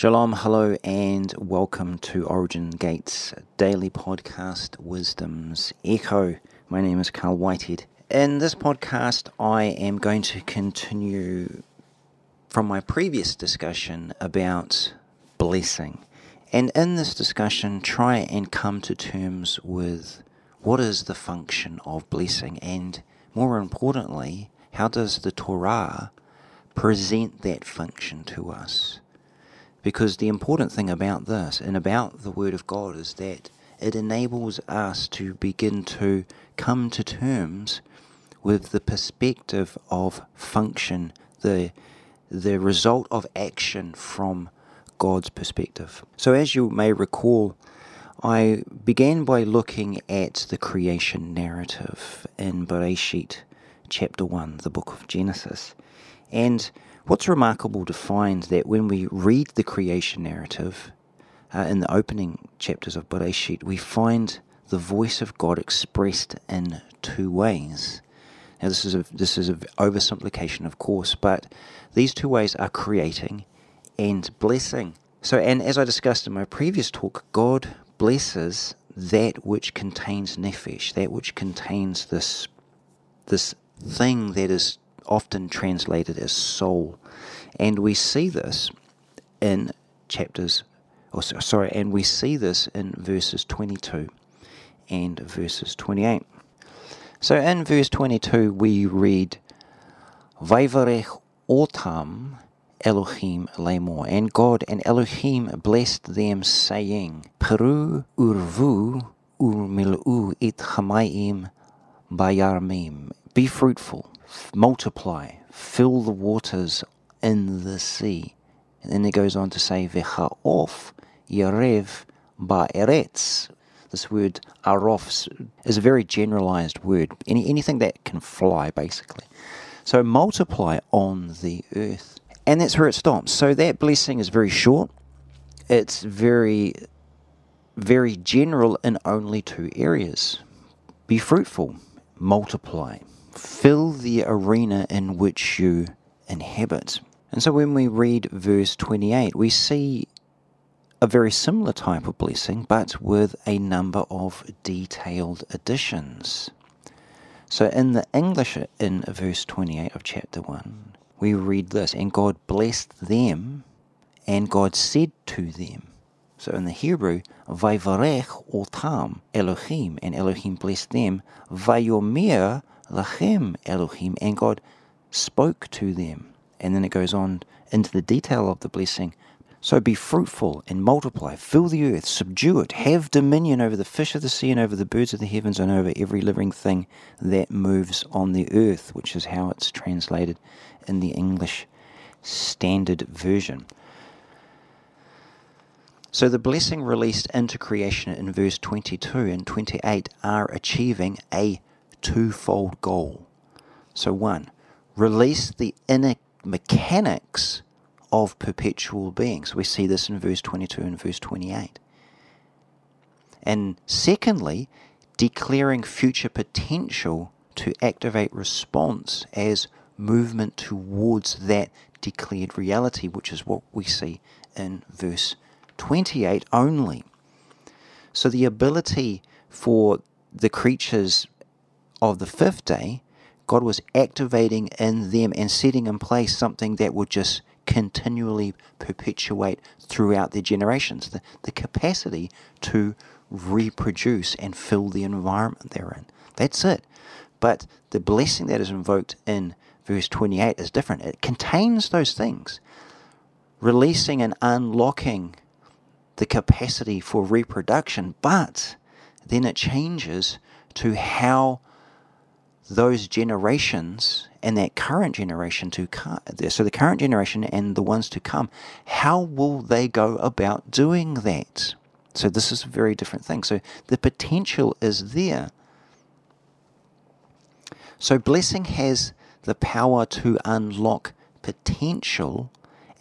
Shalom, hello, and welcome to Origin Gates daily podcast, Wisdom's Echo. My name is Carl Whitehead. In this podcast, I am going to continue from my previous discussion about blessing. And in this discussion, try and come to terms with what is the function of blessing, and more importantly, how does the Torah present that function to us? Because the important thing about this and about the Word of God is that it enables us to begin to come to terms with the perspective of function, the, the result of action from God's perspective. So, as you may recall, I began by looking at the creation narrative in Bereshit, chapter 1, the book of Genesis. And What's remarkable to find that when we read the creation narrative uh, in the opening chapters of Bereshit, we find the voice of God expressed in two ways. Now, this is a this is an oversimplification, of course, but these two ways are creating and blessing. So, and as I discussed in my previous talk, God blesses that which contains nephesh, that which contains this this thing that is often translated as soul. And we see this in chapters, or sorry, and we see this in verses 22 and verses 28. So in verse 22, we read, Vaivarech otam Elohim lemor, and God and Elohim blessed them, saying, Peru urvu urmilu it chamayim bayarmim. Be fruitful, multiply, fill the waters in the sea. And then it goes on to say, V'cha'of yarev ba'eretz. This word arof is a very generalized word. Any, anything that can fly, basically. So multiply on the earth. And that's where it stops. So that blessing is very short. It's very, very general in only two areas. Be fruitful, multiply fill the arena in which you inhabit. And so when we read verse 28, we see a very similar type of blessing, but with a number of detailed additions. So in the English, in verse 28 of chapter 1, we read this And God blessed them, and God said to them. So in the Hebrew, Vaivarech otam Elohim, and Elohim blessed them, Vayomer Lachem Elohim, and God spoke to them. And then it goes on into the detail of the blessing. So be fruitful and multiply, fill the earth, subdue it, have dominion over the fish of the sea and over the birds of the heavens and over every living thing that moves on the earth, which is how it's translated in the English Standard Version. So the blessing released into creation in verse 22 and 28 are achieving a twofold goal. So, one, release the inner mechanics of perpetual being. So, we see this in verse 22 and verse 28. And secondly, declaring future potential to activate response as movement towards that declared reality, which is what we see in verse 28 only. So the ability for the creatures of the fifth day, God was activating in them and setting in place something that would just continually perpetuate throughout their generations the, the capacity to reproduce and fill the environment they're in. That's it. But the blessing that is invoked in verse 28 is different. It contains those things, releasing and unlocking the capacity for reproduction, but then it changes to how those generations and that current generation to come, so the current generation and the ones to come, how will they go about doing that? So this is a very different thing. So the potential is there. So blessing has the power to unlock potential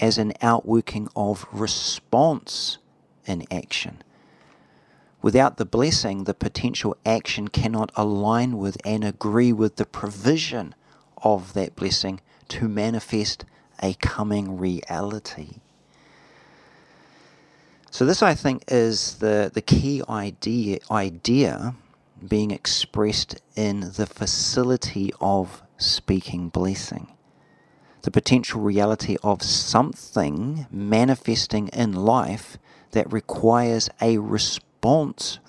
as an outworking of response in action. Without the blessing, the potential action cannot align with and agree with the provision of that blessing to manifest a coming reality. So this, I think, is the, the key idea idea being expressed in the facility of speaking blessing. The potential reality of something manifesting in life that requires a response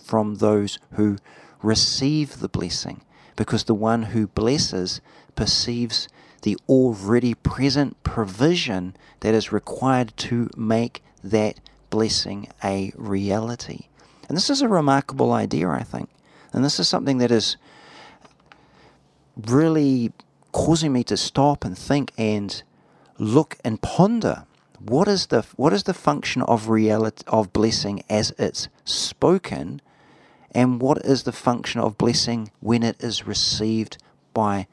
from those who receive the blessing, because the one who blesses perceives the already present provision that is required to make that blessing a reality. And this is a remarkable idea, I think. And this is something that is really causing me to stop and think and look and ponder what is the what is the function of reality of blessing as it's spoken and what is the function of blessing when it is received by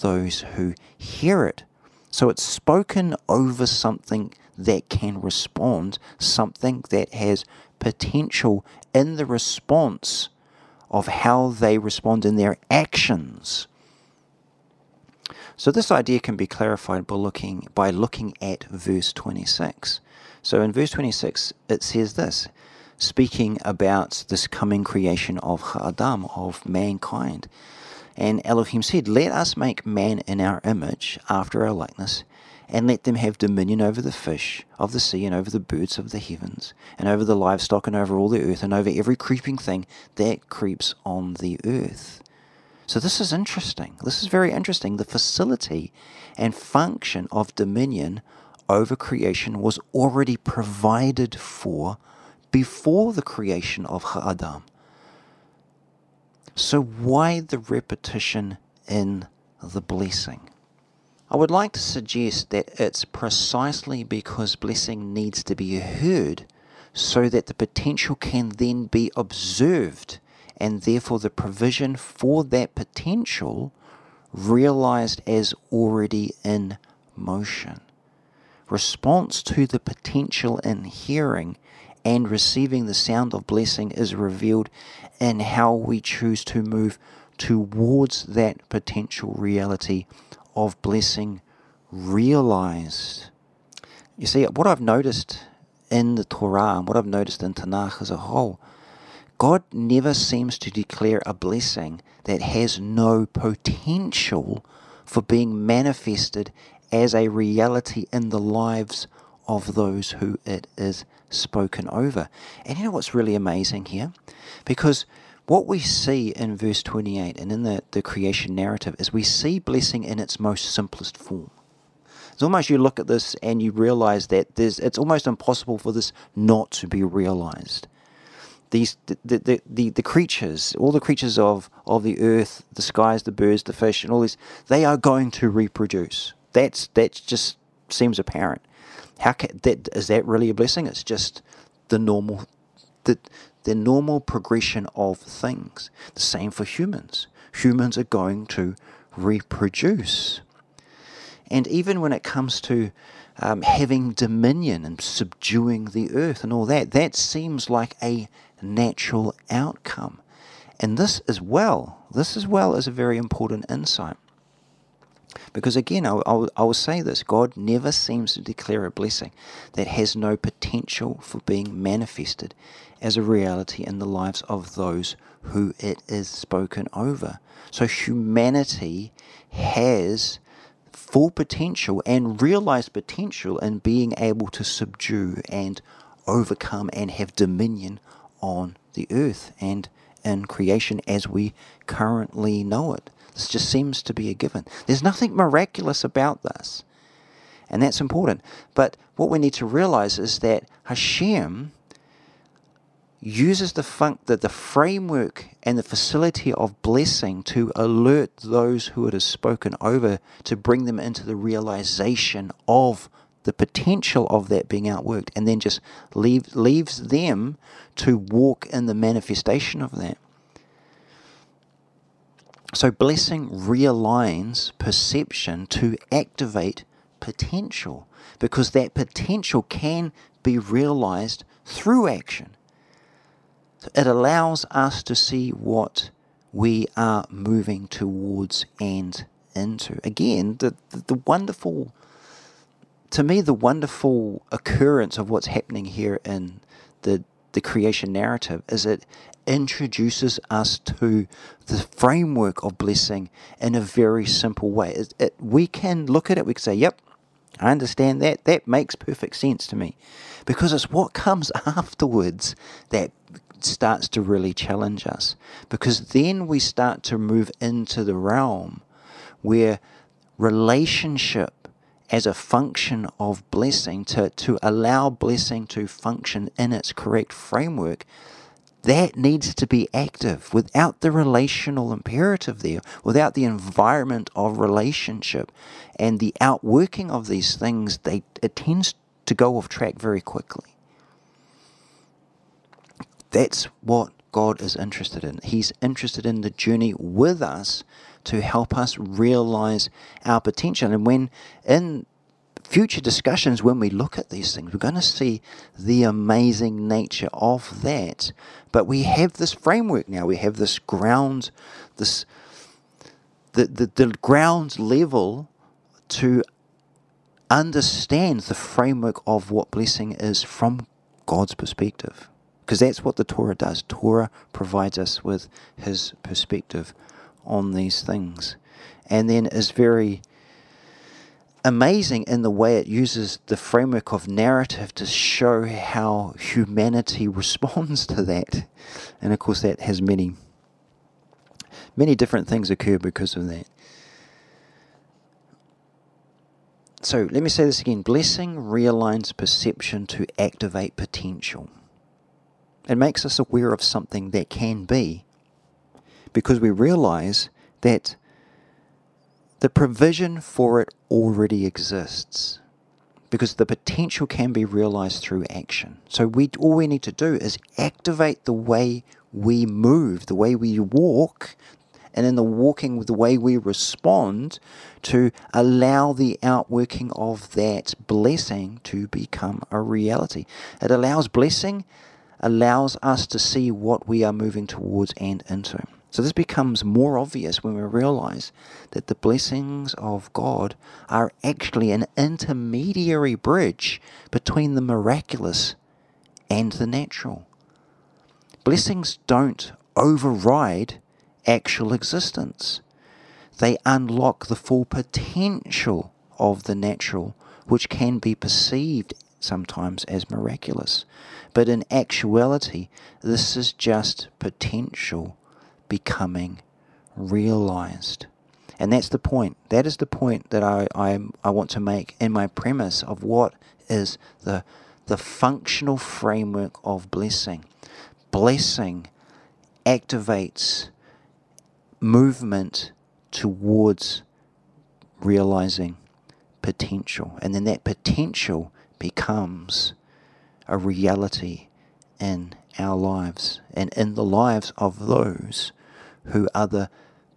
those who hear it so it's spoken over something that can respond something that has potential in the response of how they respond in their actions. So this idea can be clarified by looking by looking at verse 26. So in verse 26 it says this, speaking about this coming creation of Adam, of mankind. And Elohim said, Let us make man in our image, after our likeness, and let them have dominion over the fish of the sea and over the birds of the heavens and over the livestock and over all the earth and over every creeping thing that creeps on the earth. So this is interesting. This is very interesting. The facility and function of dominion over creation was already provided for before the creation of Ha'adam. So why the repetition in the blessing? I would like to suggest that it's precisely because blessing needs to be heard so that the potential can then be observed and therefore the provision for that potential realized as already in motion. Response to the potential in hearing and receiving the sound of blessing is revealed in how we choose to move towards that potential reality of blessing realized. You see, what I've noticed in the Torah and what I've noticed in Tanakh as a whole, God never seems to declare a blessing that has no potential for being manifested as a reality in the lives of those who it is spoken over. And you know what's really amazing here? Because what we see in verse 28 and in the, the creation narrative is we see blessing in its most simplest form. It's almost you look at this and you realize that there's, it's almost impossible for this not to be realized. These the, the, the, the creatures, all the creatures of, of the earth, the skies, the birds, the fish, and all these, they are going to reproduce. That's that just seems apparent. How can, that is that really a blessing? It's just the normal the the normal progression of things. The same for humans. Humans are going to reproduce. And even when it comes to um, having dominion and subduing the earth and all that, that seems like a natural outcome. And this as well, this as well is a very important insight. Because again, I, I, I will say this God never seems to declare a blessing that has no potential for being manifested as a reality in the lives of those who it is spoken over. So humanity has full potential and realized potential in being able to subdue and overcome and have dominion on the earth and in creation as we currently know it. This just seems to be a given. There's nothing miraculous about this. And that's important. But what we need to realize is that Hashem uses the fun- the, the framework and the facility of blessing to alert those who it is spoken over to bring them into the realization of the potential of that being outworked and then just leave, leaves them to walk in the manifestation of that. So, blessing realigns perception to activate potential because that potential can be realized through action. It allows us to see what we are moving towards and into. Again, the, the, the wonderful, to me, the wonderful occurrence of what's happening here in the the creation narrative is it introduces us to the framework of blessing in a very simple way. It, it, we can look at it, we can say, yep, I understand that. That makes perfect sense to me. Because it's what comes afterwards that starts to really challenge us. Because then we start to move into the realm where relationship as a function of blessing, to, to allow blessing to function in its correct framework, that needs to be active. Without the relational imperative there, without the environment of relationship and the outworking of these things, they, it tends to go off track very quickly. That's what God is interested in. He's interested in the journey with us to help us realize our potential. And when in future discussions, when we look at these things, we're going to see the amazing nature of that. But we have this framework now. We have this ground, this the, the, the ground level to understand the framework of what blessing is from God's perspective. Because that's what the Torah does. Torah provides us with his perspective on these things. And then is very amazing in the way it uses the framework of narrative to show how humanity responds to that. And of course, that has many, many different things occur because of that. So let me say this again blessing realigns perception to activate potential. It makes us aware of something that can be because we realize that the provision for it already exists because the potential can be realized through action. So we all we need to do is activate the way we move, the way we walk, and in the walking the way we respond to allow the outworking of that blessing to become a reality. It allows blessing allows us to see what we are moving towards and into. So this becomes more obvious when we realize that the blessings of God are actually an intermediary bridge between the miraculous and the natural. Blessings don't override actual existence. They unlock the full potential of the natural, which can be perceived sometimes as miraculous. But in actuality, this is just potential becoming realized. And that's the point. That is the point that I, I, I want to make in my premise of what is the, the functional framework of blessing. Blessing activates movement towards realizing potential. And then that potential becomes a reality in our lives and in the lives of those who are the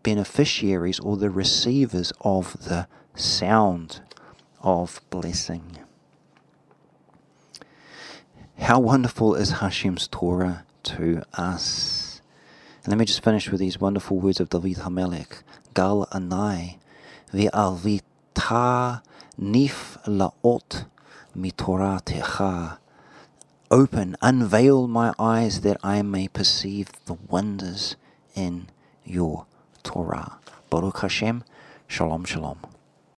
beneficiaries or the receivers of the sound of blessing. How wonderful is Hashem's Torah to us? And let me just finish with these wonderful words of David Hamelech. Gal anai ve'alvita nif laot mitoratecha. Open, unveil my eyes that I may perceive the wonders in your Torah. Baruch Hashem, Shalom Shalom.